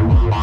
Wow.